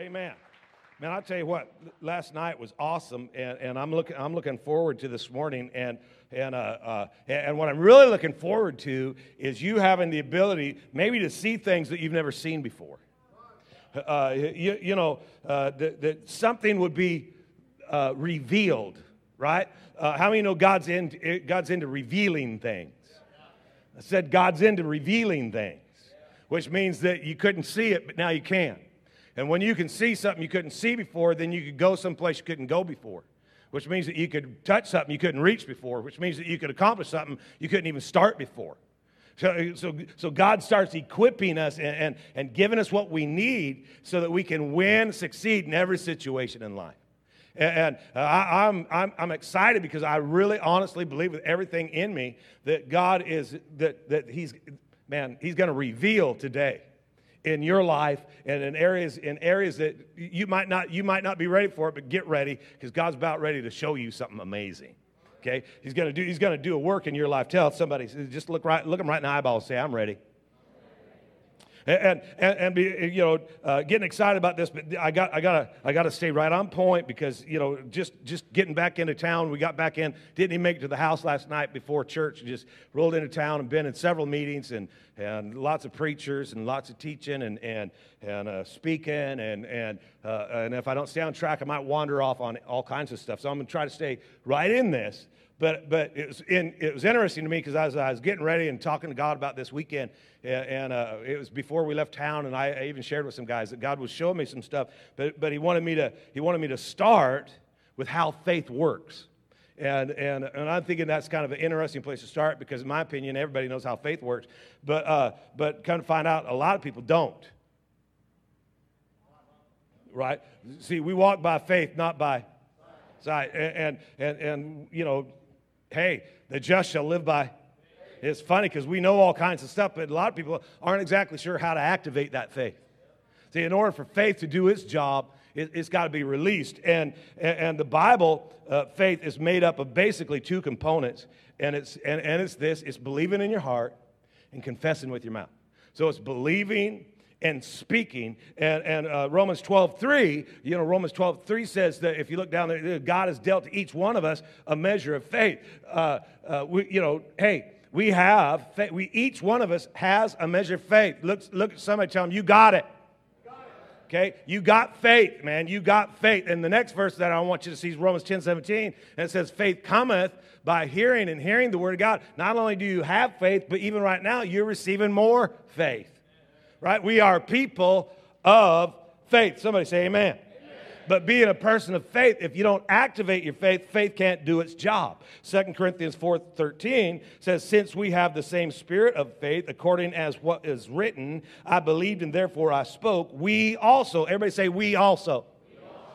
Amen. Man, I'll tell you what, last night was awesome, and, and I'm, looking, I'm looking forward to this morning. And, and, uh, uh, and what I'm really looking forward to is you having the ability maybe to see things that you've never seen before. Uh, you, you know, uh, that, that something would be uh, revealed, right? Uh, how many know God's, in, God's into revealing things? I said God's into revealing things, which means that you couldn't see it, but now you can. And when you can see something you couldn't see before, then you could go someplace you couldn't go before, which means that you could touch something you couldn't reach before, which means that you could accomplish something you couldn't even start before. So, so, so God starts equipping us and, and, and giving us what we need so that we can win, succeed in every situation in life. And, uh, I, I'm, I'm, I'm excited because I really honestly believe with everything in me that God is, that, that He's, man, He's going to reveal today in your life and in areas in areas that you might not you might not be ready for it but get ready because god's about ready to show you something amazing okay? He's going to do he's going to do a work in your life. Tell somebody just look right look him right in the eyeball and say i'm ready and, and, and be, you know, uh, getting excited about this, but I got, I gotta I got to stay right on point because, you know, just, just getting back into town, we got back in, didn't even make it to the house last night before church, just rolled into town and been in several meetings and, and lots of preachers and lots of teaching and, and, and uh, speaking. And, and, uh, and if I don't stay on track, I might wander off on all kinds of stuff. So I'm to try to stay right in this. But, but it, was in, it was interesting to me because as I was getting ready and talking to God about this weekend, and, uh, it was before we left town, and I, I, even shared with some guys that God was showing me some stuff, but, but he, wanted me to, he wanted me to start with how faith works. And, and, and I'm thinking that's kind of an interesting place to start because, in my opinion, everybody knows how faith works. But, uh, but kind of find out a lot of people don't. Right? See, we walk by faith, not by sight. And, and, and you know, hey, the just shall live by. It's funny because we know all kinds of stuff, but a lot of people aren't exactly sure how to activate that faith. See, in order for faith to do its job, it, has got to be released. And, and the Bible, uh, faith, is made up of basically two components. And it's, and, and it's this it's believing in your heart and confessing with your mouth. So it's believing and speaking. And, and uh, Romans 12, 3, you know, Romans 12, 3 says that if you look down there, God has dealt to each one of us a measure of faith. Uh, uh, we, you know, hey, we have, faith. we, each one of us has a measure of faith. Look, look at somebody, tell them, you got it. Okay, you got faith, man. You got faith. And the next verse that I want you to see is Romans 10 17. And it says, Faith cometh by hearing and hearing the word of God. Not only do you have faith, but even right now, you're receiving more faith right? We are people of faith. Somebody say amen. amen. But being a person of faith, if you don't activate your faith, faith can't do its job. 2 Corinthians 4:13 says, Since we have the same spirit of faith, according as what is written, I believed and therefore I spoke, we also, everybody say, we also. Also.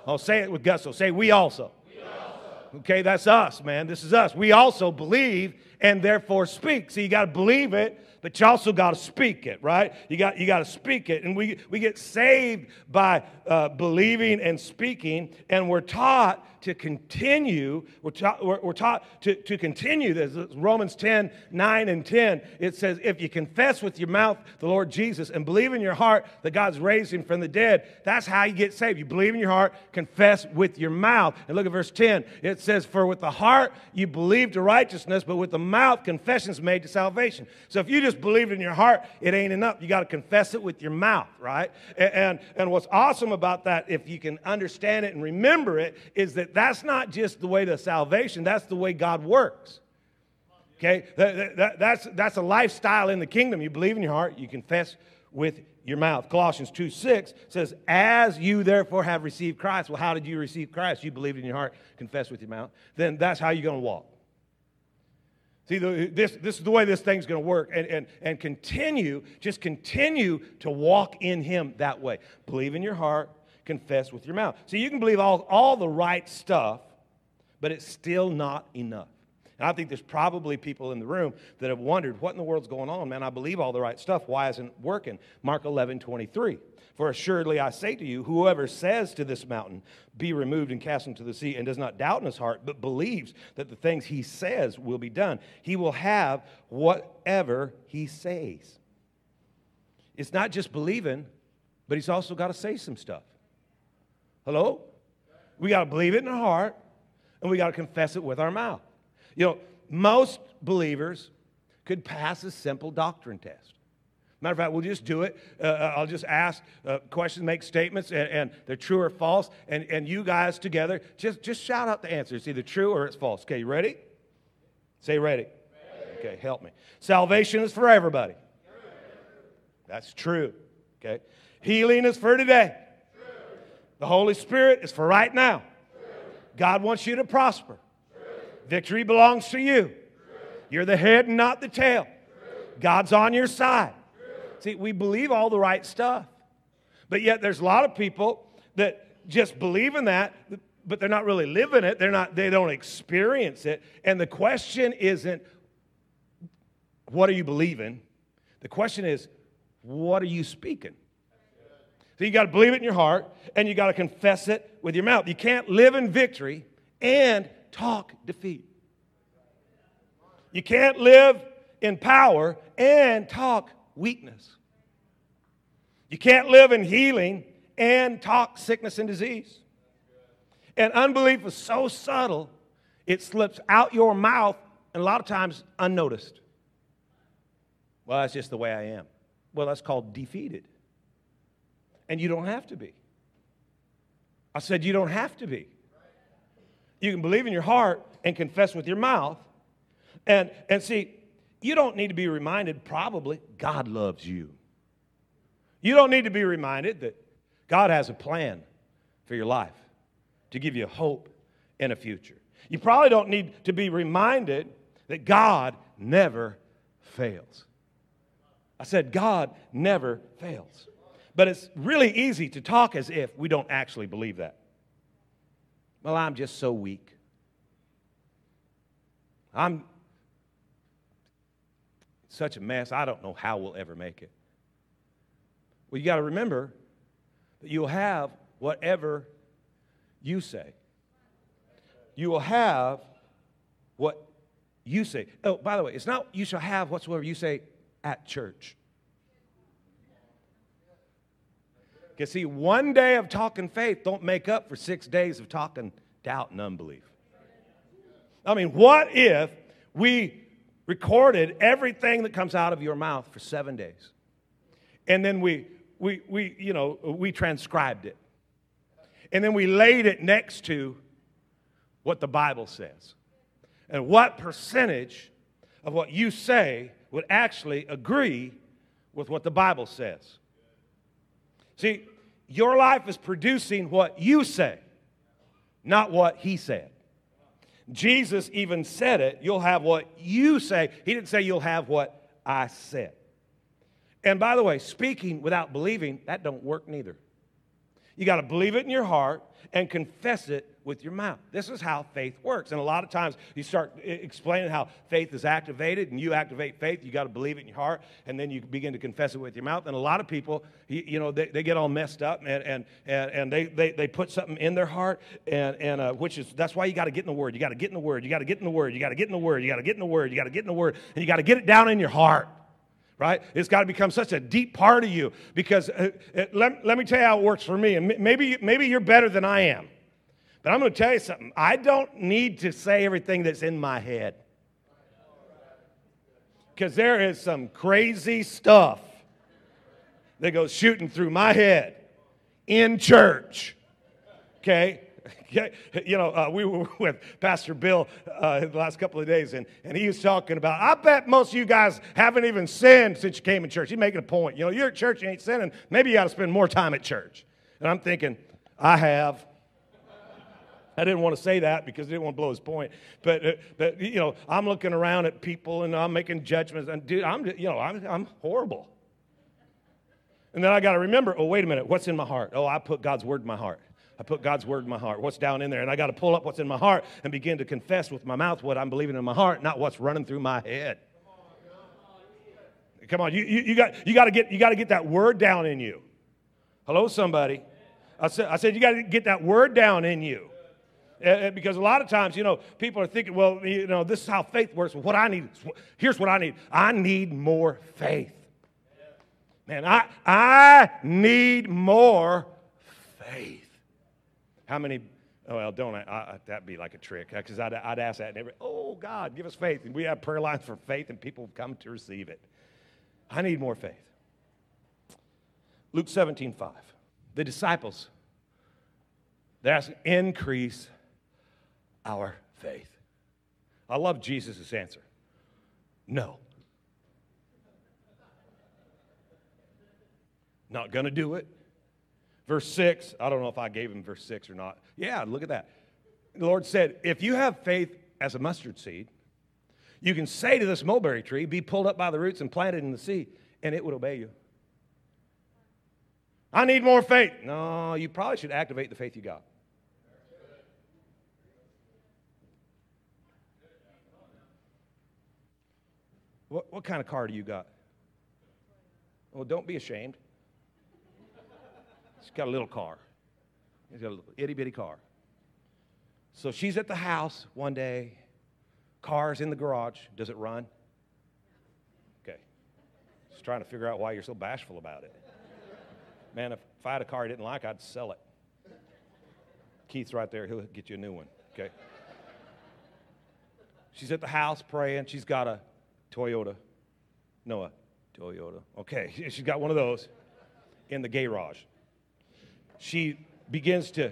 Oh, say it with gusto. Say, we also. we also. Okay, that's us, man. This is us. We also believe and therefore speak. So you got to believe it but you also got to speak it, right? You got, you got to speak it. And we, we get saved by uh, believing and speaking, and we're taught to continue. We're, ta- we're, we're taught to, to continue this. Romans 10 9 and 10. It says, If you confess with your mouth the Lord Jesus and believe in your heart that God's raised him from the dead, that's how you get saved. You believe in your heart, confess with your mouth. And look at verse 10. It says, For with the heart you believe to righteousness, but with the mouth confession is made to salvation. So if you just believe in your heart, it ain't enough. You got to confess it with your mouth, right? And, and, and what's awesome about that, if you can understand it and remember it, is that that's not just the way to salvation, that's the way God works. Okay? That, that, that's, that's a lifestyle in the kingdom. You believe in your heart, you confess with your mouth. Colossians 2 6 says, As you therefore have received Christ. Well, how did you receive Christ? You believed in your heart, confess with your mouth. Then that's how you're going to walk. See, this, this is the way this thing's going to work. And, and, and continue, just continue to walk in Him that way. Believe in your heart, confess with your mouth. So you can believe all, all the right stuff, but it's still not enough. And I think there's probably people in the room that have wondered, what in the world's going on, man? I believe all the right stuff. Why isn't it working? Mark 11, 23. For assuredly I say to you, whoever says to this mountain, Be removed and cast into the sea, and does not doubt in his heart, but believes that the things he says will be done, he will have whatever he says. It's not just believing, but he's also got to say some stuff. Hello? We got to believe it in our heart and we got to confess it with our mouth. You know, most believers could pass a simple doctrine test. Matter of fact, we'll just do it. Uh, uh, I'll just ask uh, questions, make statements, and, and, they're true or false. And, and you guys together, just, just shout out the answer. It's either true or it's false. Okay, you ready? Say ready. ready. Okay, help me. Salvation is for everybody. That's true. Okay. Healing is for today. The Holy Spirit is for right now. God wants you to prosper. Victory belongs to you. You're the head and not the tail. God's on your side. See, we believe all the right stuff. But yet there's a lot of people that just believe in that, but they're not really living it. They're not, they don't experience it. And the question isn't, what are you believing? The question is, what are you speaking? So you got to believe it in your heart and you got to confess it with your mouth. You can't live in victory and talk defeat. You can't live in power and talk weakness. You can't live in healing and talk sickness and disease. And unbelief is so subtle, it slips out your mouth and a lot of times unnoticed. Well, that's just the way I am. Well, that's called defeated. And you don't have to be. I said, you don't have to be. You can believe in your heart and confess with your mouth. And, and see, you don't need to be reminded, probably, God loves you. You don't need to be reminded that God has a plan for your life to give you hope and a future. You probably don't need to be reminded that God never fails. I said, God never fails. But it's really easy to talk as if we don't actually believe that. Well, I'm just so weak. I'm such a mess. I don't know how we'll ever make it. Well, you got to remember that you'll have whatever you say. You will have what you say. Oh, by the way, it's not you shall have whatsoever you say at church. Because, see, one day of talking faith don't make up for six days of talking doubt and unbelief. I mean, what if we recorded everything that comes out of your mouth for seven days? And then we, we, we, you know, we transcribed it. And then we laid it next to what the Bible says. And what percentage of what you say would actually agree with what the Bible says. See, your life is producing what you say, not what he said. Jesus even said it, you'll have what you say. He didn't say you'll have what I said. And by the way, speaking without believing, that don't work neither. You got to believe it in your heart and confess it with your mouth. This is how faith works. And a lot of times you start explaining how faith is activated and you activate faith. You got to believe it in your heart and then you begin to confess it with your mouth. And a lot of people, you, know, they, they get all messed up and, and, and, and they, they, they put something in their heart and, and uh, which is, that's why you got to get in the Word. You got to get in the Word. You got to get in the Word. You got to get in the Word. You got to get in the Word. You got to get in the Word. And you got to get it down in your heart right? It's got to become such a deep part of you because uh, uh, let, let me tell you how it works for me. And maybe, maybe you're better than I am. But I'm going to tell you something. I don't need to say everything that's in my head. Because there is some crazy stuff that goes shooting through my head in church. Okay? You know, uh, we were with Pastor Bill uh, the last couple of days, and, and he was talking about, I bet most of you guys haven't even sinned since you came in church. He's making a point. You know, you're at church, you ain't sinning. Maybe you got to spend more time at church. And I'm thinking, I have. I didn't want to say that because I didn't want to blow his point. But, uh, but you know, I'm looking around at people and I'm making judgments. And dude, I'm, you know, I'm, I'm horrible. And then I got to remember, oh, wait a minute, what's in my heart? Oh, I put God's word in my heart. I put God's word in my heart. What's down in there? And I got to pull up what's in my heart and begin to confess with my mouth what I'm believing in my heart, not what's running through my head. Come on, you, you, you got, you, got to get, you got to get that word down in you. Hello, somebody. I said, I said you got to get that word down in you. Uh, because a lot of times, you know, people are thinking, well, you know, this is how faith works. What I need, here's what I need. I need more faith. Man, I, I need more faith. How many? Oh, well, don't I, I, that'd be like a trick because I'd, I'd ask that and every, oh God, give us faith, and we have prayer lines for faith, and people come to receive it. I need more faith. Luke 17, 5. The disciples, they're asking, increase our faith. I love Jesus' answer. No. Not going to do it. Verse 6, I don't know if I gave him verse 6 or not. Yeah, look at that. The Lord said, If you have faith as a mustard seed, you can say to this mulberry tree, Be pulled up by the roots and planted in the sea, and it would obey you. I need more faith. No, you probably should activate the faith you got. What, what kind of car do you got? Well, don't be ashamed. She's got a little car. She's got a little itty bitty car. So she's at the house one day. Car's in the garage. Does it run? Okay. Just trying to figure out why you're so bashful about it. Man, if, if I had a car I didn't like, I'd sell it. Keith's right there. He'll get you a new one. Okay. She's at the house praying. She's got a Toyota. No, a Toyota. Okay. She's got one of those in the garage she begins to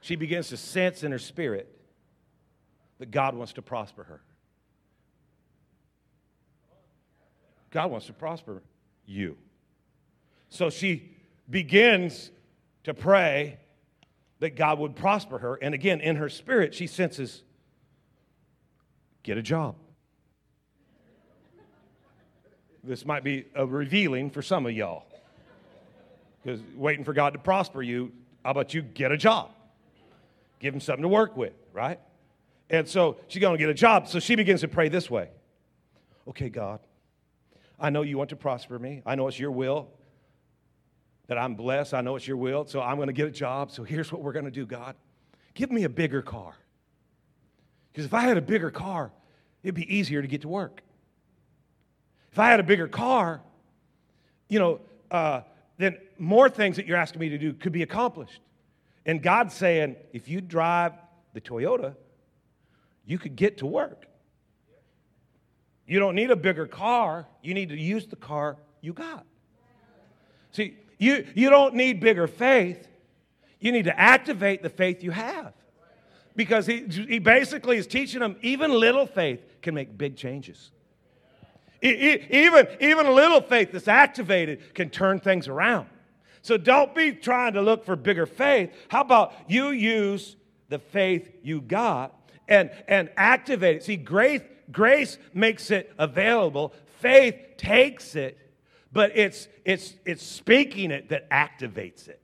she begins to sense in her spirit that God wants to prosper her. God wants to prosper you. So she begins to pray that God would prosper her. And again, in her spirit, she senses get a job. This might be a revealing for some of y'all. Because waiting for God to prosper you, how about you get a job? Give him something to work with, right? And so she's going to get a job. So she begins to pray this way Okay, God, I know you want to prosper me. I know it's your will that I'm blessed. I know it's your will. So I'm going to get a job. So here's what we're going to do, God. Give me a bigger car. Because if I had a bigger car, it'd be easier to get to work. If I had a bigger car, you know, uh, then more things that you're asking me to do could be accomplished. And God's saying, if you drive the Toyota, you could get to work. You don't need a bigger car, you need to use the car you got. See, you, you don't need bigger faith, you need to activate the faith you have. Because he, he basically is teaching them even little faith can make big changes. Even, even little faith that's activated can turn things around. So don't be trying to look for bigger faith. How about you use the faith you got and, and activate it? See, grace, grace makes it available, faith takes it, but it's, it's, it's speaking it that activates it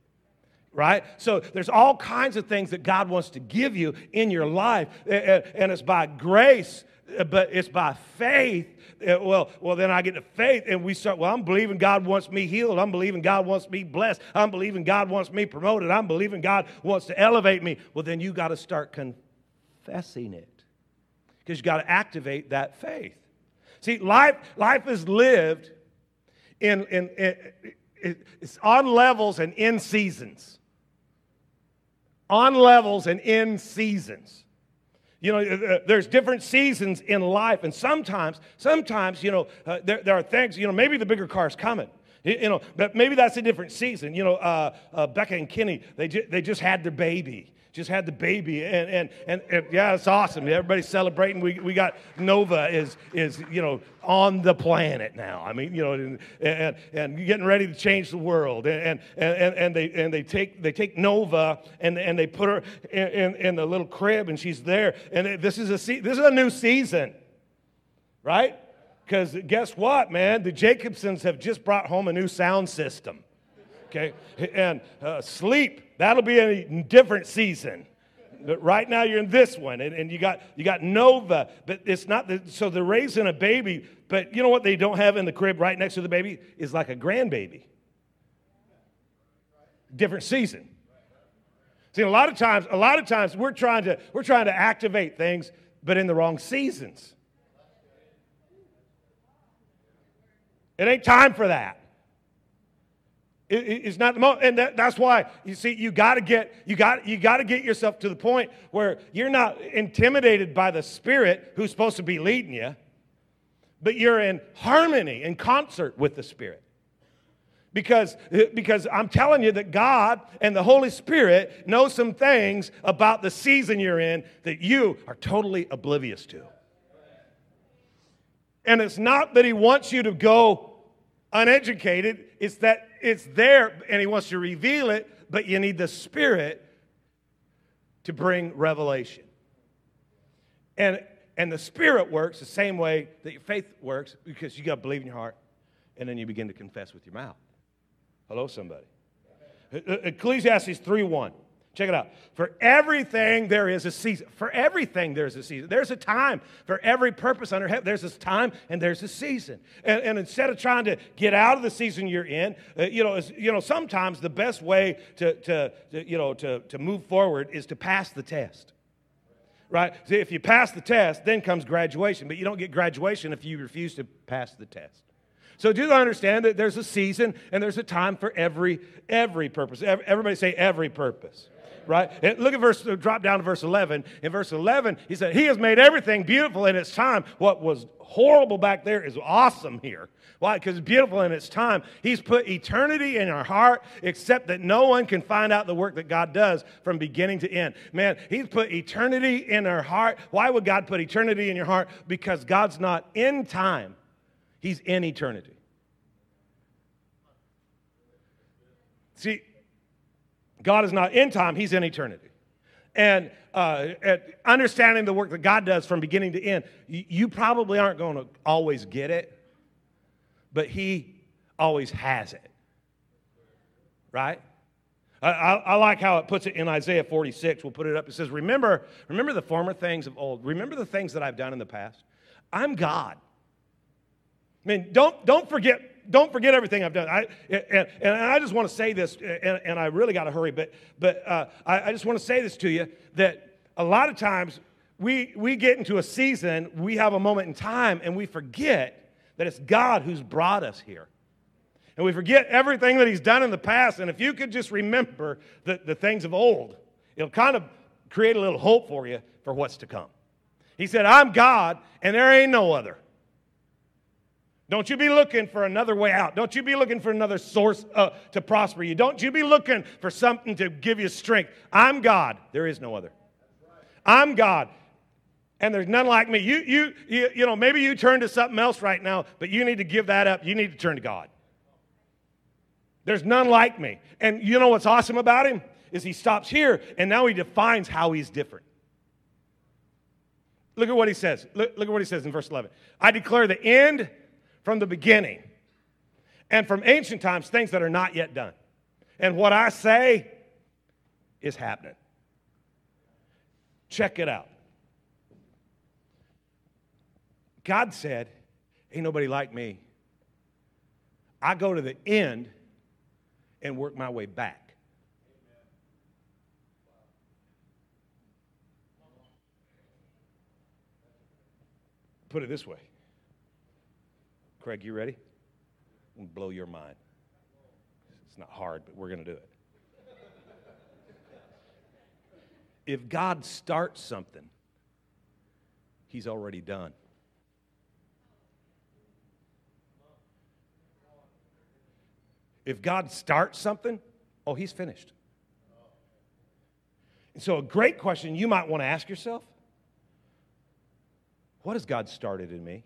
right? So there's all kinds of things that God wants to give you in your life, and it's by grace but it's by faith. Well, well, then I get to faith, and we start. Well, I'm believing God wants me healed. I'm believing God wants me blessed. I'm believing God wants me promoted. I'm believing God wants to elevate me. Well, then you got to start confessing it, because you got to activate that faith. See, life life is lived in in, in it's on levels and in seasons. On levels and in seasons. You know, uh, uh, there's different seasons in life, and sometimes, sometimes, you know, uh, there, there are things, you know, maybe the bigger car's coming. You know, but maybe that's a different season. You know, uh, uh, Becca and Kenny, they, ju- they just had their baby just had the baby and, and, and, and, yeah it's awesome. Everybody's celebrating. We, we got nova is is you know on the planet now. I mean you know and, and, and getting ready to change the world. And, and, and, they and they take they take nova and, and they put her in, in, in the little crib and she's there. And this is a this is a new season right? Because guess what man? The jacobsons have just brought home a new sound system okay and uh, sleep That'll be a different season. But right now you're in this one, and, and you got you got Nova, but it's not the, so they're raising a baby. But you know what they don't have in the crib right next to the baby is like a grandbaby. Different season. See, a lot of times, a lot of times we're trying to we're trying to activate things, but in the wrong seasons. It ain't time for that. It's not the moment, and that, that's why you see you got to get you got you got to get yourself to the point where you're not intimidated by the Spirit who's supposed to be leading you, but you're in harmony in concert with the Spirit. Because, because I'm telling you that God and the Holy Spirit know some things about the season you're in that you are totally oblivious to. And it's not that He wants you to go uneducated, it's that it's there and He wants to reveal it, but you need the Spirit to bring revelation. And, and the Spirit works the same way that your faith works because you got to believe in your heart and then you begin to confess with your mouth. Hello, somebody. Ecclesiastes 3 1. Check it out. For everything there is a season. For everything there's a season. There's a time for every purpose under heaven. There's a time and there's a season. And, and instead of trying to get out of the season you're in, uh, you know, you know, sometimes the best way to, to, to, you know, to, to move forward is to pass the test. Right? See, if you pass the test, then comes graduation. But you don't get graduation if you refuse to pass the test. So do understand that there's a season and there's a time for every every purpose. Everybody say every purpose right? Look at verse, drop down to verse 11. In verse 11, he said, He has made everything beautiful in its time. What was horrible back there is awesome here. Why? Because it's beautiful in its time. He's put eternity in our heart, except that no one can find out the work that God does from beginning to end. Man, He's put eternity in our heart. Why would God put eternity in your heart? Because God's not in time, He's in eternity. See, God is not in time, He's in eternity. And uh, understanding the work that God does from beginning to end, you, probably aren't going to always get it, but He always has it. Right? I, I, I, like how it puts it in Isaiah 46. We'll put it up. It says, remember, remember the former things of old. Remember the things that I've done in the past. I'm God. I mean, don't, don't forget don't forget everything I've done. I, and, and I just want to say this, and, and I really got to hurry, but, but uh, I, I just want to say this to you that a lot of times we, we get into a season, we have a moment in time, and we forget that it's God who's brought us here. And we forget everything that He's done in the past. And if you could just remember the, the things of old, it'll kind of create a little hope for you for what's to come. He said, I'm God, and there ain't no other. Don't you be looking for another way out. Don't you be looking for another source uh, to prosper you. Don't you be looking for something to give you strength. I'm God. There is no other. I'm God. And there's none like me. You, you, you, you know, maybe you turn to something else right now, but you need to give that up. You need to turn to God. There's none like me. And you know what's awesome about him? Is he stops here and now he defines how he's different. Look at what he says. Look, look at what he says in verse 11. I declare the end from the beginning and from ancient times things that are not yet done. And what I say is happening. Check it out. God said, Ain't nobody like me. I go to the end and work my way back. Put it this way Craig, you ready? I'm going to blow your mind. It's not hard, but we're going to do it. if God starts something, He's already done. If God starts something, oh, He's finished. And so, a great question you might want to ask yourself what has God started in me?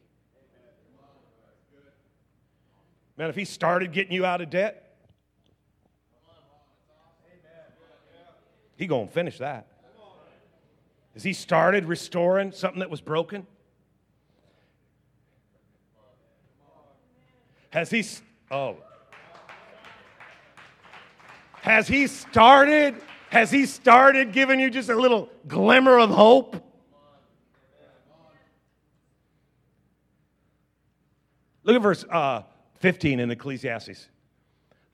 Man, if he started getting you out of debt, he going to finish that. Has he started restoring something that was broken? Has he, oh. Has he started, has he started giving you just a little glimmer of hope? Look at verse uh, 15 in Ecclesiastes.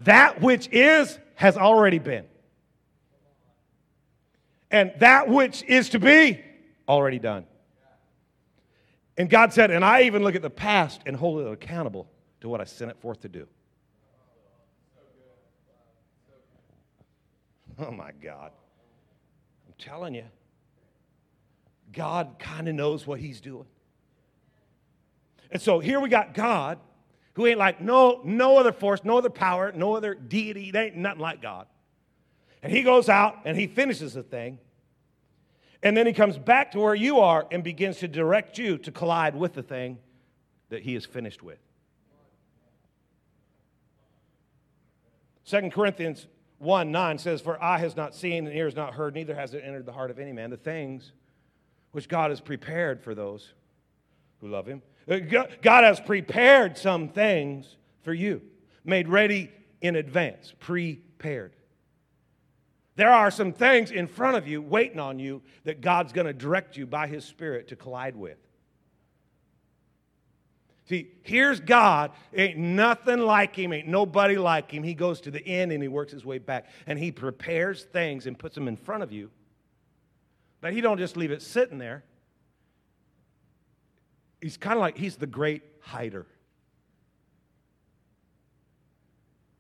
That which is has already been. And that which is to be, already done. And God said, and I even look at the past and hold it accountable to what I sent it forth to do. Oh my God. I'm telling you, God kind of knows what He's doing. And so here we got God, who ain't like no, no other force, no other power, no other deity. It ain't nothing like God. And He goes out and He finishes the thing. And then He comes back to where you are and begins to direct you to collide with the thing that He is finished with. 2 Corinthians 1 9 says, For eye has not seen and ear has not heard, neither has it entered the heart of any man, the things which God has prepared for those who love him. Uh, God has prepared some things for you, made ready in advance, prepared. There are some things in front of you waiting on you that God's going to direct you by His Spirit to collide with. See, here's God. Ain't nothing like him, ain't nobody like him. He goes to the end and he works his way back. And he prepares things and puts them in front of you. But he don't just leave it sitting there. He's kind of like he's the great hider.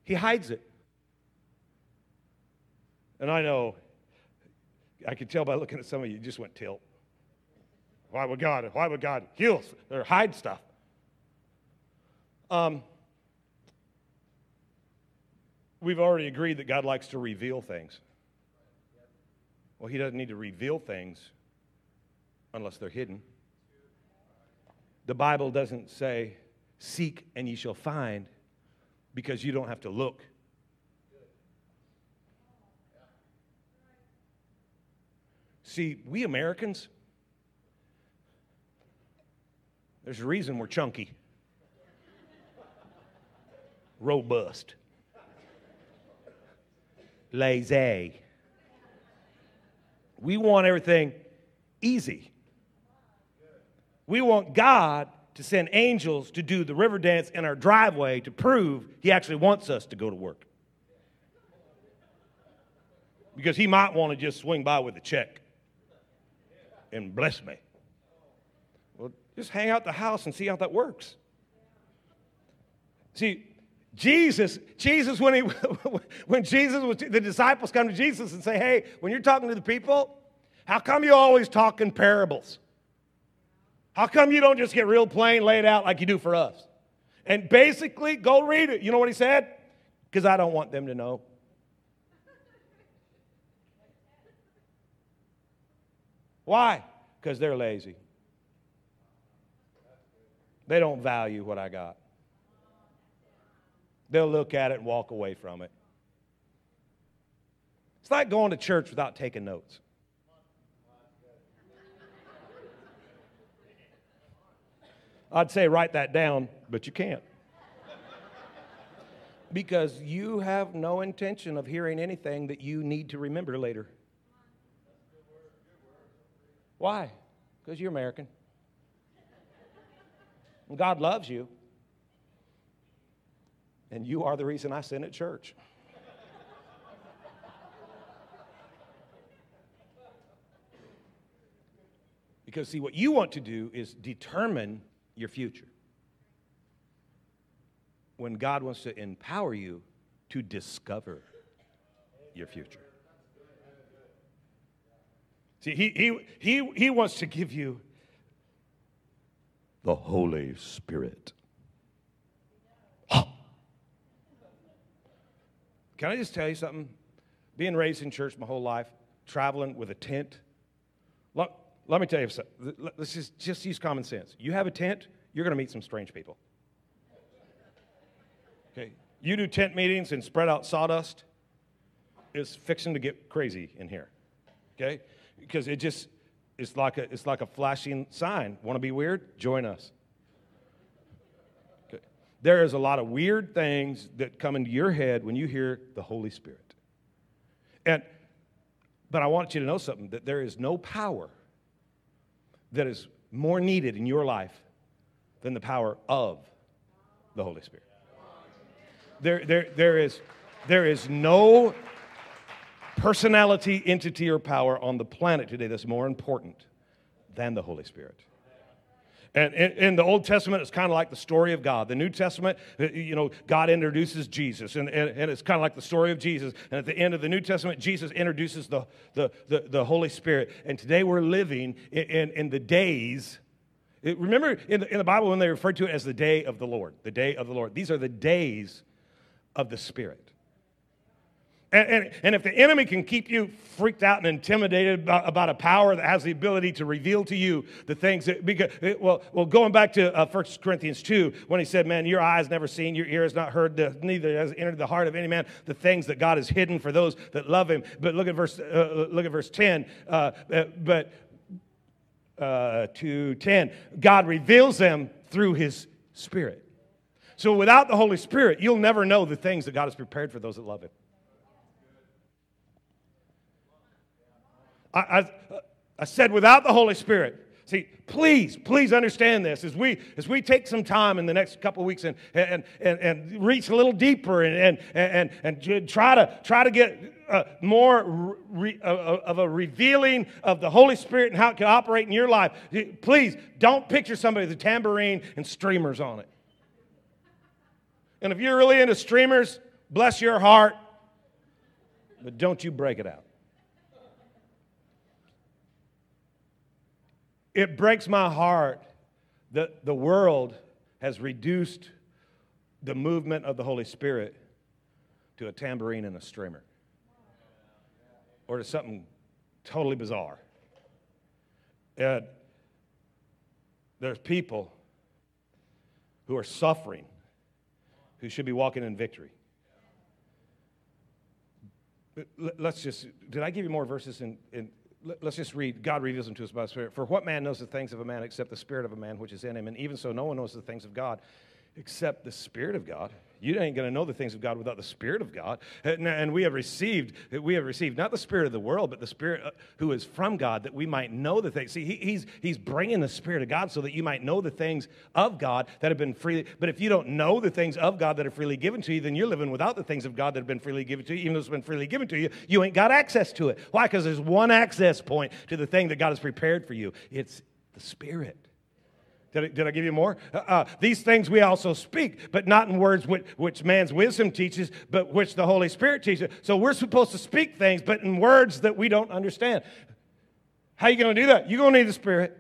He hides it. And I know, I could tell by looking at some of you, you just went tilt. Why would God? Why would God heal or hide stuff? Um, we've already agreed that God likes to reveal things. Well, He doesn't need to reveal things unless they're hidden. The Bible doesn't say, Seek and ye shall find, because you don't have to look. See, we Americans, there's a reason we're chunky robust, lazy. We want everything easy. We want God to send angels to do the river dance in our driveway to prove He actually wants us to go to work. Because He might want to just swing by with a check and bless me. Well, just hang out the house and see how that works. See, Jesus, Jesus, when he when Jesus was the disciples come to Jesus and say, Hey, when you're talking to the people, how come you always talk in parables? How come you don't just get real plain, lay it out like you do for us? And basically, go read it. You know what he said? Because I don't want them to know. Why? Because they're lazy. They don't value what I got. They'll look at it and walk away from it. It's like going to church without taking notes. I'd say write that down, but you can't. Because you have no intention of hearing anything that you need to remember later. Why? Because you're American. And God loves you. And you are the reason I sin at church. because, see, what you want to do is determine your future. When God wants to empower you to discover your future. See, he, he, he, he wants to give you the Holy Spirit. Can I just tell you something? Being raised in church my whole life, traveling with a tent. Let, let me tell you something. Let's just, just use common sense. You have a tent, you're going to meet some strange people. Okay? You do tent meetings and spread out sawdust, it's fixing to get crazy in here. Okay? Because it just, it's like a, it's like a flashing sign. Want to be weird? Join us. Okay. There is a lot of weird things that come into your head when you hear the Holy Spirit. And but I want you to know something that there is no power that is more needed in your life than the power of the Holy Spirit. There, there, there, is, there is no personality, entity, or power on the planet today that's more important than the Holy Spirit. And in, the Old Testament, it's kind of like the story of God. The New Testament, uh, you know, God introduces Jesus, and, and, it's kind of like the story of Jesus. And at the end of the New Testament, Jesus introduces the, the, the, the Holy Spirit. And today we're living in, in, in the days. Remember in the, in the Bible when they refer to it as the day of the Lord, the day of the Lord. These are the days of the Spirit. And, and, and, if the enemy can keep you freaked out and intimidated about, about, a power that has the ability to reveal to you the things that, because, well, well going back to uh, 1 Corinthians 2, when he said, Man, your eyes never seen, your ear has not heard, the, neither has entered the heart of any man the things that God has hidden for those that love him. But look at verse, uh, look at verse 10. Uh, uh but uh, to 10, God reveals them through his Spirit. So without the Holy Spirit, you'll never know the things that God has prepared for those that love him. I, I, I said without the Holy Spirit. See, please, please understand this as we as we take some time in the next couple weeks and and and, and reach a little deeper and and and, and try to try to get uh, more re, uh, of a revealing of the Holy Spirit and how it can operate in your life. Please don't picture somebody with a tambourine and streamers on it. And if you're really into streamers, bless your heart, but don't you break it out. It breaks my heart that the world has reduced the movement of the Holy Spirit to a tambourine and a streamer or to something totally bizarre. And there's people who are suffering who should be walking in victory. Let's just, did I give you more verses in, in let's just read. God reveals them to us by the Spirit. For what man knows the things of a man except the Spirit of a man which is in him? And even so, no one knows the things of God except the Spirit of God. You ain't going to know the things of God without the Spirit of God. And we have received, we have received not the Spirit of the world, but the Spirit uh, who is from God, that we might know the things. See, he's, he's bringing the Spirit of God so that you might know the things of God that have been freely. But if you don't know the things of God that are freely given to you, then you're living without the things of God that have been freely given to you. Even though it's been freely given to you, you ain't got access to it. Why? Because there's one access point to the thing that God has prepared for you it's the Spirit. Did I, did I give you more? Uh, uh, these things we also speak, but not in words which, which man's wisdom teaches, but which the Holy Spirit teaches. So we're supposed to speak things, but in words that we don't understand. How are you going to do that? You're going to need the Spirit.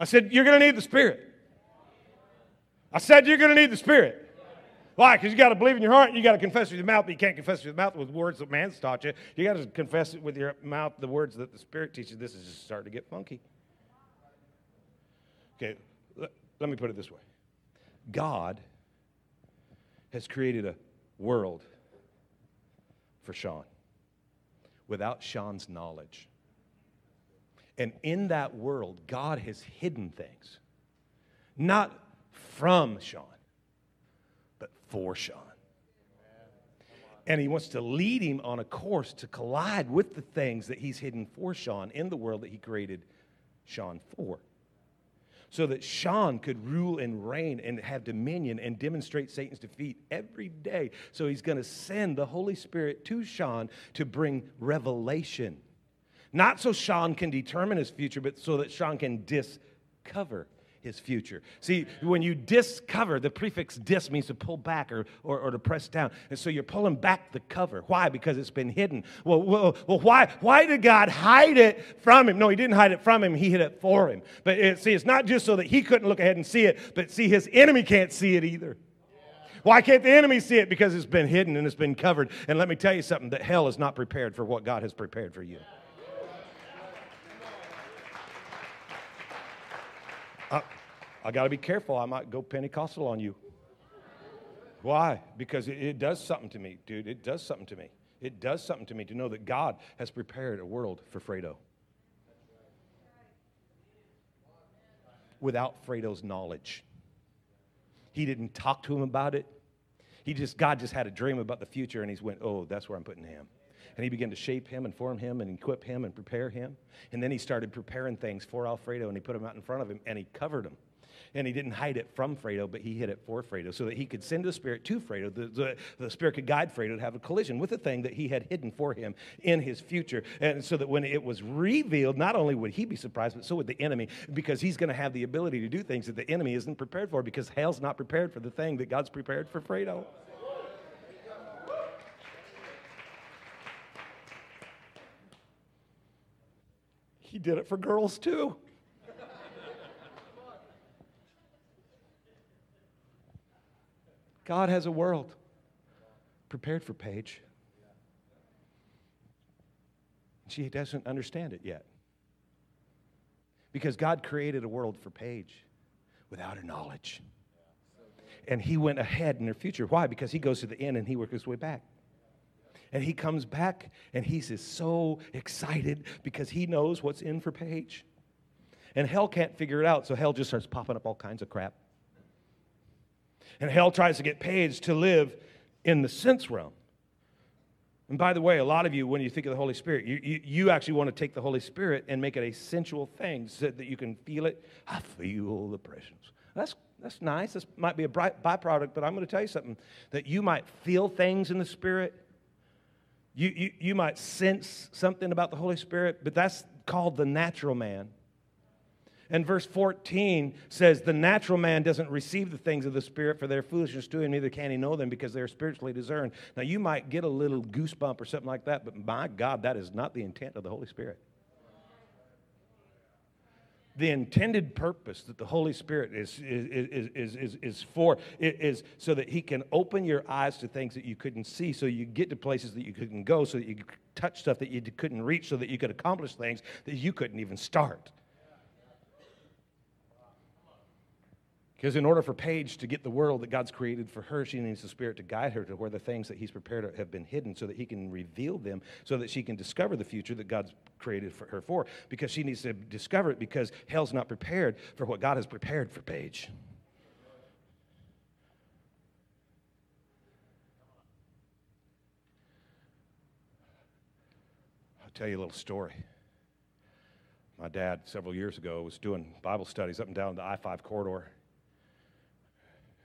I said, You're going to need the Spirit. I said, You're going to need the Spirit. Why? Because you got to believe in your heart. You got to confess with your mouth, but you can't confess with your mouth with words that man's taught you. You got to confess it with your mouth, the words that the Spirit teaches. This is just starting to get funky. Okay, let, let me put it this way God has created a world for Sean without Sean's knowledge. And in that world, God has hidden things, not from Sean, but for Sean. And he wants to lead him on a course to collide with the things that he's hidden for Sean in the world that he created Sean for so that Sean could rule and reign and have dominion and demonstrate Satan's defeat every day. So he's going to send the Holy Spirit to Sean to bring revelation. Not so Sean can determine his future, but so that Sean can discover his future. See, when you discover, the prefix dis means to pull back or, or, or, to press down. And so you're pulling back the cover. Why? Because it's been hidden. Well, well, well why, why did God hide it from him? No, he didn't hide it from him, he hid it for him. But it, see, it's not just so that he couldn't look ahead and see it, but see, his enemy can't see it either. Why can't the enemy see it? Because it's been hidden and it's been covered. And let me tell you something that hell is not prepared for what God has prepared for you. I, I got to be careful. I might go Pentecostal on you. Why? Because it, it, does something to me, dude. It does something to me. It does something to me to know that God has prepared a world for Fredo. Without Fredo's knowledge. He didn't talk to him about it. He just, God just had a dream about the future and he's went, oh, that's where I'm putting him. And he began to shape him and form him and equip him and prepare him. And then he started preparing things for Alfredo and he put them out in front of him and he covered them. And he didn't hide it from Fredo, but he hid it for Fredo so that he could send the Spirit to Fredo. The, the, the Spirit could guide Fredo to have a collision with the thing that he had hidden for him in his future. And so that when it was revealed, not only would he be surprised, but so would the enemy, because he's going to have the ability to do things that the enemy isn't prepared for, because hell's not prepared for the thing that God's prepared for Fredo. He did it for girls too. God has a world prepared for Paige. She doesn't understand it yet. Because God created a world for Paige without her knowledge. And He went ahead in her future. Why? Because He goes to the end and He works His way back. And He comes back and He's just so excited because He knows what's in for Paige. And hell can't figure it out, so hell just starts popping up all kinds of crap. And hell tries to get Paige to live in the sense realm. And by the way, a lot of you, when you think of the Holy Spirit, you, you, you, actually want to take the Holy Spirit and make it a sensual thing so that you can feel it. I feel the presence. That's, that's nice. This might be a byproduct, but I'm going to tell you something that you might feel things in the Spirit. You, you, you might sense something about the Holy Spirit, but that's called the natural man. And verse 14 says, The natural man doesn't receive the things of the Spirit, for their foolishness to him, neither can he know them because they're spiritually discerned. Now, you might get a little goosebump or something like that, but my God, that is not the intent of the Holy Spirit. The intended purpose that the Holy Spirit is, is, is, is, is, for is so that He can open your eyes to things that you couldn't see, so you get to places that you couldn't go, so that you touch stuff that you couldn't reach, so that you could accomplish things that you couldn't even start. Because in order for Paige to get the world that God's created for her, she needs the Spirit to guide her to where the things that He's prepared have been hidden so that He can reveal them, so that she can discover the future that God's created for her for. Because she needs to discover it because hell's not prepared for what God has prepared for Paige. I'll tell you a little story. My dad, several years ago, was doing Bible studies up and down the I 5 corridor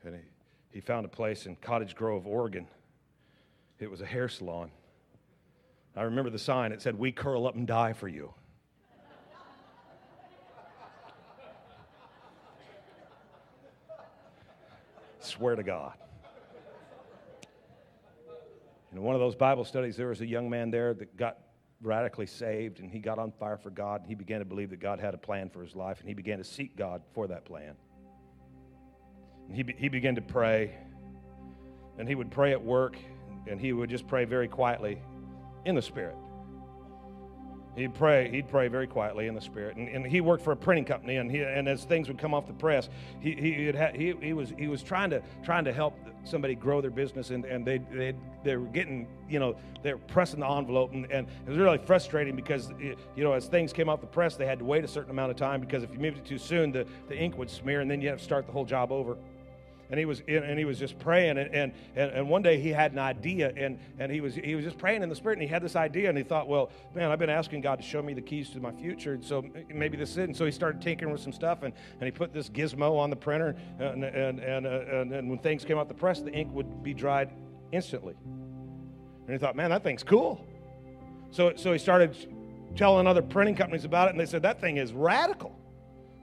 and he, he found a place in Cottage Grove, Oregon. It was a hair salon. I remember the sign, it said, We curl up and die for you. Swear to God. In one of those Bible studies, there was a young man there that got radically saved and he got on fire for God and he began to believe that God had a plan for his life and he began to seek God for that plan. He, be, he began to pray. And he would pray at work, and he would just pray very quietly in the Spirit. He'd pray, he'd pray very quietly in the Spirit. And, and he worked for a printing company, and, he, and as things would come off the press, he, he, had, he, he, was, he was trying to, trying to help somebody grow their business, and, and they, they, they were getting, you know, they were pressing the envelope, and, and it was really frustrating because, eh, you know, as things came off the press, they had to wait a certain amount of time because if you moved it too soon, the, the ink would smear, and then you have to start the whole job over and he was and he was just praying and, and, and one day he had an idea and, and he was he was just praying in the spirit and he had this idea and he thought well man i've been asking god to show me the keys to my future and so maybe this is it and so he started tinkering with some stuff and, and he put this gizmo on the printer and and, and, uh, and, and when things came out the press the ink would be dried instantly. And he thought man that thing's cool. So so he started telling other printing companies about it and they said that thing is radical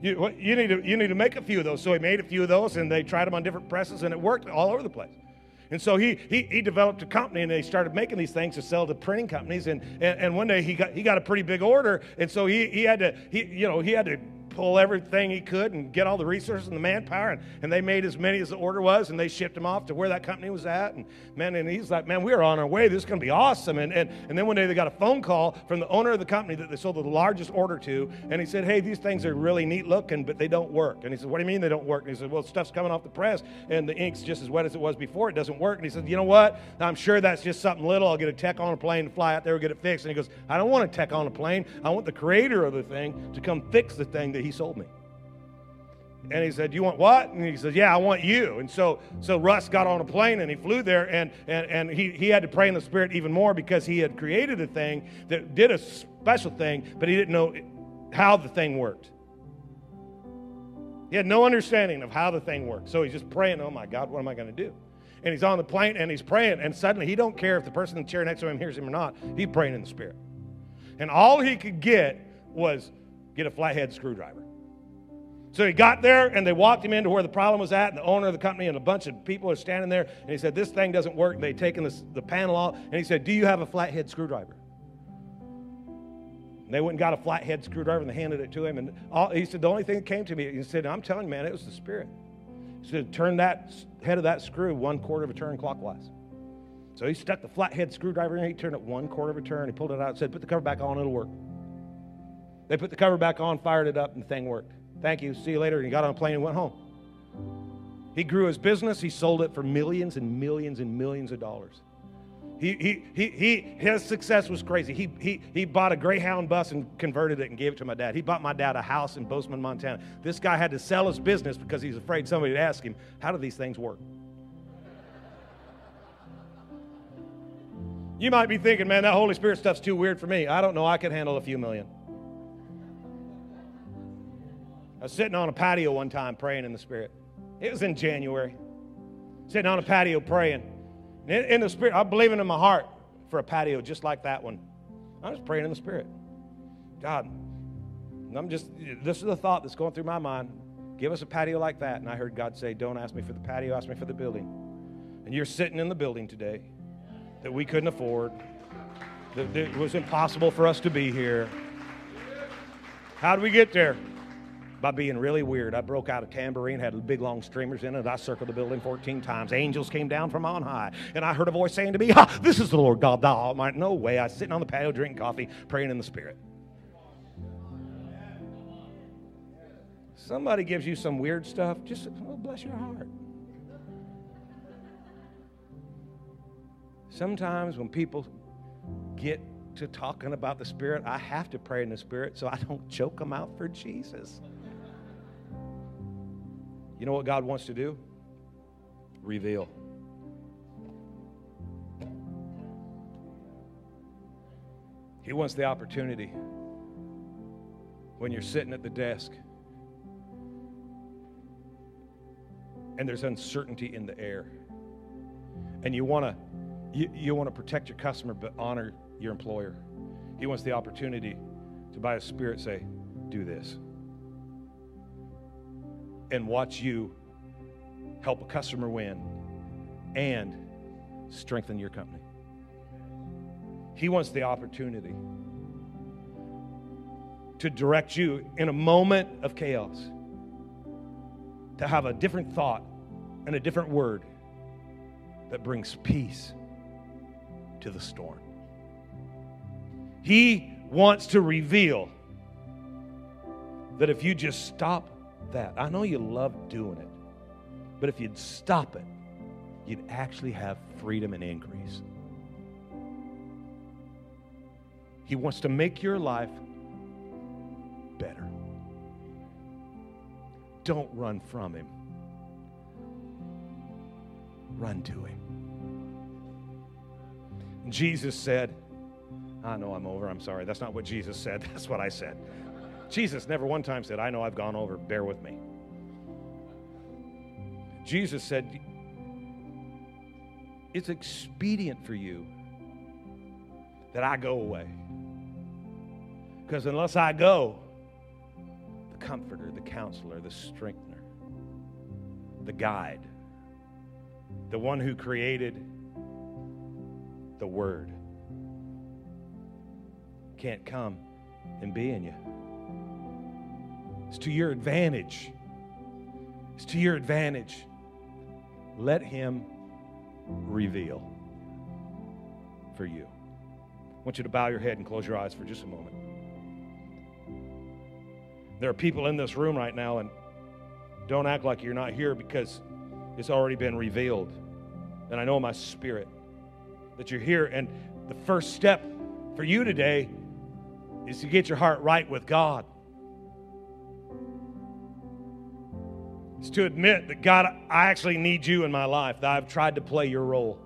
you, you, need to, you need to make a few of those. So he made a few of those and they tried them on different presses and it worked all over the place. And so he, he, he developed a company and they started making these things to sell to printing companies. And, and, and one day he got, he got a pretty big order. And so he, he had to, he, you know, he had to pull everything he could and get all the resources and the manpower. And, and they made as many as the order was, and they shipped him off to where that company was at. And man, and he's like, man, we're on our way. This is going to be awesome. And, and, and then one day they got a phone call from the owner of the company that they sold the largest order to. And he said, hey, these things are really neat looking, but they don't work. And he said, what do you mean they don't work? And he said, well, stuff's coming off the press, and the ink's just as wet as it was before. It doesn't work. And he said, you know what? I'm sure that's just something little. I'll get a tech on a plane and fly out there and get it fixed. And he goes, I don't want a tech on a plane. I want the creator of the thing to come fix the thing that he sold me. And he said, You want what? And he said, Yeah, I want you. And so so Russ got on a plane and he flew there and and, and he, he had to pray in the spirit even more because he had created a thing that did a special thing, but he didn't know how the thing worked. He had no understanding of how the thing worked. So he's just praying, oh my God, what am I going to do? And he's on the plane and he's praying, and suddenly he don't care if the person in the chair next to him hears him or not. He's praying in the spirit. And all he could get was get a flathead screwdriver. So he got there and they walked him into where the problem was at, and the owner of the company and a bunch of people are standing there. And he said, This thing doesn't work. They'd taken this, the panel off, and he said, Do you have a flathead screwdriver? And they went and got a flathead screwdriver and they handed it to him. And all, he said, The only thing that came to me, he said, I'm telling you, man, it was the Spirit. He said, Turn that head of that screw one quarter of a turn clockwise. So he stuck the flathead screwdriver in, he turned it one quarter of a turn, he pulled it out and said, Put the cover back on, it'll work. They put the cover back on, fired it up, and the thing worked. Thank you. See you later. And he got on a plane and went home. He grew his business. He sold it for millions and millions and millions of dollars. He, he, he, he, his success was crazy. He, he, he bought a Greyhound bus and converted it and gave it to my dad. He bought my dad a house in Bozeman, Montana. This guy had to sell his business because he's afraid somebody would ask him, How do these things work? You might be thinking, man, that Holy Spirit stuff's too weird for me. I don't know. I could handle a few million. I was sitting on a patio one time praying in the Spirit. It was in January. Sitting on a patio praying. In, in the Spirit, I'm believing in my heart for a patio just like that one. I was praying in the Spirit. God, I'm just, this is the thought that's going through my mind. Give us a patio like that. And I heard God say, Don't ask me for the patio, ask me for the building. And you're sitting in the building today that we couldn't afford, that it was impossible for us to be here. How did we get there? By being really weird. I broke out a tambourine, had big long streamers in it. I circled the building 14 times. Angels came down from on high. And I heard a voice saying to me, ha, This is the Lord God, thou Almighty. No way. I was sitting on the patio drinking coffee, praying in the Spirit. Somebody gives you some weird stuff, just oh, bless your heart. Sometimes when people get to talking about the Spirit, I have to pray in the Spirit so I don't choke them out for Jesus. You know what God wants to do? Reveal. He wants the opportunity when you're sitting at the desk and there's uncertainty in the air and you want to you, you want to protect your customer but honor your employer he wants the opportunity to by his spirit say do this and watch you help a customer win and strengthen your company. He wants the opportunity to direct you in a moment of chaos, to have a different thought and a different word that brings peace to the storm. He wants to reveal that if you just stop that. I know you love doing it, but if you'd stop it, you'd actually have freedom and increase. He wants to make your life better. Don't run from Him, run to Him. Jesus said, I know I'm over. I'm sorry. That's not what Jesus said. That's what I said. Jesus never one time said, I know I've gone over, bear with me. Jesus said, It's expedient for you that I go away. Because unless I go, the comforter, the counselor, the strengthener, the guide, the one who created the Word can't come and be in you. It's to your advantage. It's to your advantage. Let Him reveal for you. I want you to bow your head and close your eyes for just a moment. There are people in this room right now, and don't act like you're not here because it's already been revealed. And I know in my spirit that you're here. And the first step for you today is to get your heart right with God. Is to admit that God, I actually need you in my life, that I've tried to play your role.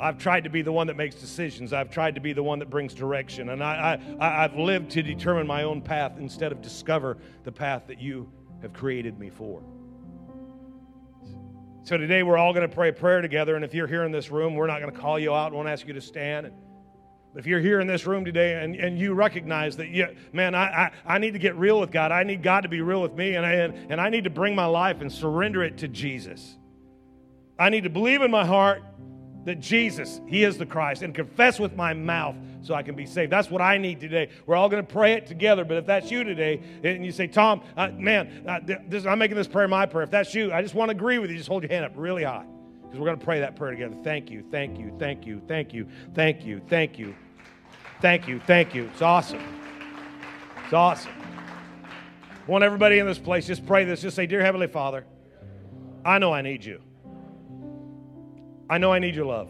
I've tried to be the one that makes decisions. I've tried to be the one that brings direction. And I, I, I've lived to determine my own path instead of discover the path that you have created me for. So today we're all going to pray a prayer together. And if you're here in this room, we're not going to call you out. We won't ask you to stand. If you're here in this room today and, and you recognize that, yeah, man, I, I, I need to get real with God. I need God to be real with me. And I, and, and I need to bring my life and surrender it to Jesus. I need to believe in my heart that Jesus, He is the Christ, and confess with my mouth so I can be saved. That's what I need today. We're all going to pray it together. But if that's you today, and you say, Tom, uh, man, uh, this, I'm making this prayer my prayer. If that's you, I just want to agree with you. Just hold your hand up really high because we're going to pray that prayer together. Thank you, thank you, thank you, thank you, thank you, thank you, thank you, thank you. It's awesome. It's awesome. I want everybody in this place just pray this. Just say, Dear Heavenly Father, I know I need you. I know I need your love.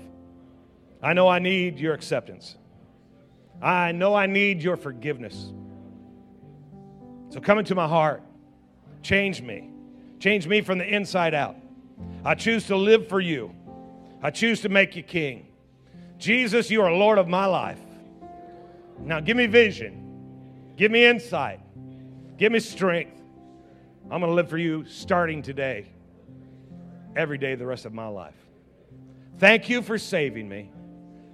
I know I need your acceptance. I know I need your forgiveness. So come into my heart. Change me. Change me from the inside out. I choose to live for you. I choose to make you king. Jesus, you are Lord of my life. Now give me vision. Give me insight. Give me strength. I'm going to live for you starting today, every day, the rest of my life. Thank you for saving me.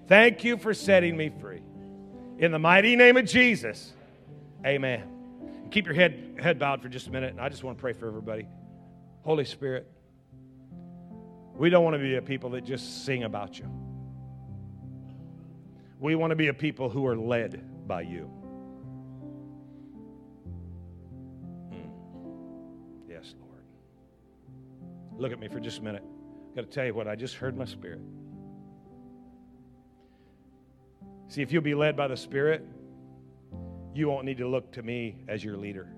Thank you for setting me free. In the mighty name of Jesus, amen. Keep your head, head bowed for just a minute, and I just want to pray for everybody. Holy Spirit, we don't want to be a people that just sing about you. We want to be a people who are led by you. Hmm. Yes, Lord. Look at me for just a minute got to tell you what I just heard my spirit. See, if you'll be led by the Spirit, you won't need to look to me as your leader.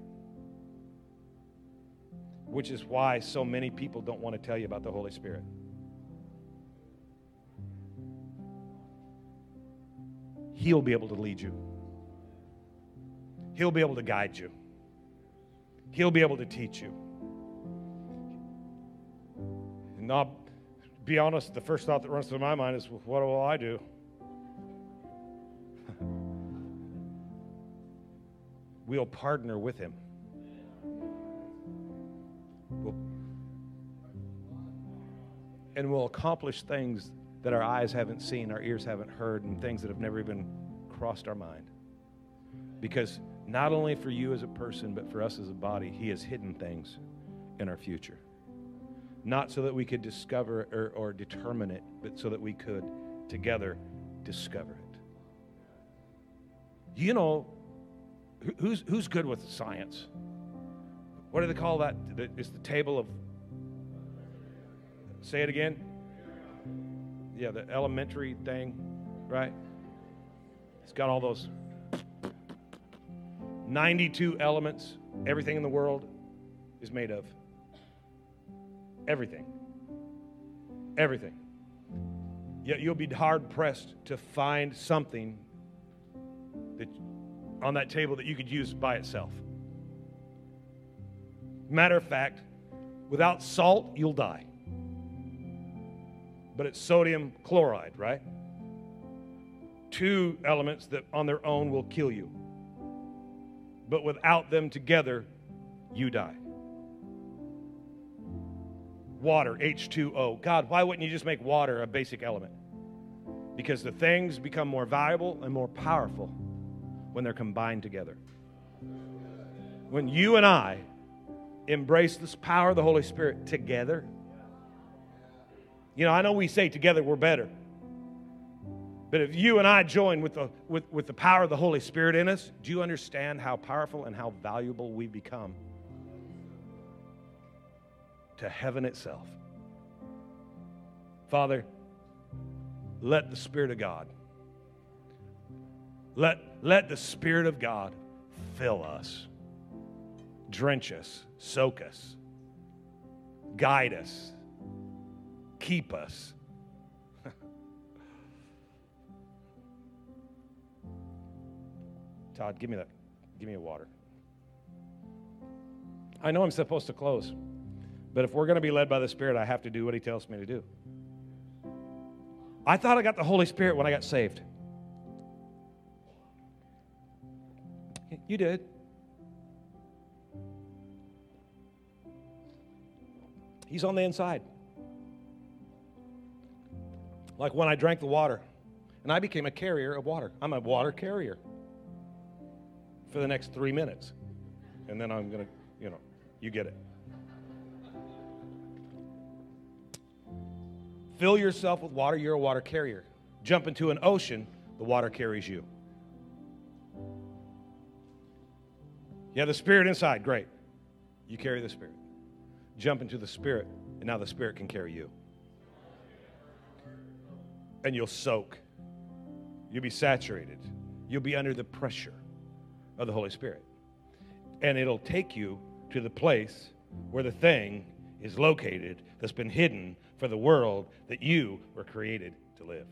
Which is why so many people don't want to tell you about the Holy Spirit. He'll be able to lead you, He'll be able to guide you, He'll be able to teach you. And not be honest, the first thought that runs through my mind is, well, what will I do? we'll partner with him. And we'll accomplish things that our eyes haven't seen, our ears haven't heard, and things that have never even crossed our mind. Because not only for you as a person, but for us as a body, he has hidden things in our future not so that we could discover or, or determine it, but so that we could together discover it. You know, who's, who's good with science? What do they call that? It's the table of. Say it again. Yeah, the elementary thing, right? It's got all those 92 elements. Everything in the world is made of. Everything. Everything. Yet you'll be hard pressed to find something that on that table that you could use by itself. Matter of fact, without salt, you'll die. But it's sodium chloride, right? Two elements that on their own will kill you. But without them together, you die water, H2O. God, why wouldn't you just make water a basic element? Because the things become more valuable and more powerful when they're combined together. When you and I embrace this power of the Holy Spirit together, you know, I know we say together we're better. But if you and I join with the, with, with the power of the Holy Spirit in us, do you understand how powerful and how valuable we become? to heaven itself. Father, let the Spirit of God, let, let the Spirit of God fill us, drench us, soak us, guide us, keep us. Todd, give me that. Give me a water. I know I'm supposed to close. But if we're going to be led by the Spirit, I have to do what He tells me to do. I thought I got the Holy Spirit when I got saved. You did. He's on the inside. Like when I drank the water, and I became a carrier of water. I'm a water carrier for the next three minutes. And then I'm going to, you know, you get it. Fill yourself with water, you're a water carrier. Jump into an ocean, the water carries you. You have the Spirit inside, great. You carry the Spirit. Jump into the Spirit, and now the Spirit can carry you. And you'll soak. You'll be saturated. You'll be under the pressure of the Holy Spirit. And it'll take you to the place where the thing is located that's been hidden for the world that you were created to live.